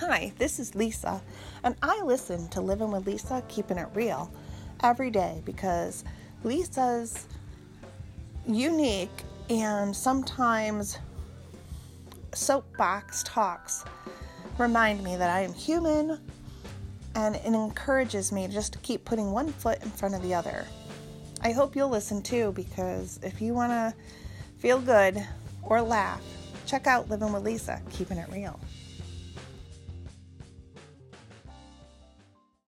Hi, this is Lisa, and I listen to Living with Lisa, Keeping It Real every day because Lisa's unique and sometimes soapbox talks remind me that I am human and it encourages me just to keep putting one foot in front of the other. I hope you'll listen too because if you want to feel good or laugh, check out Living with Lisa, Keeping It Real.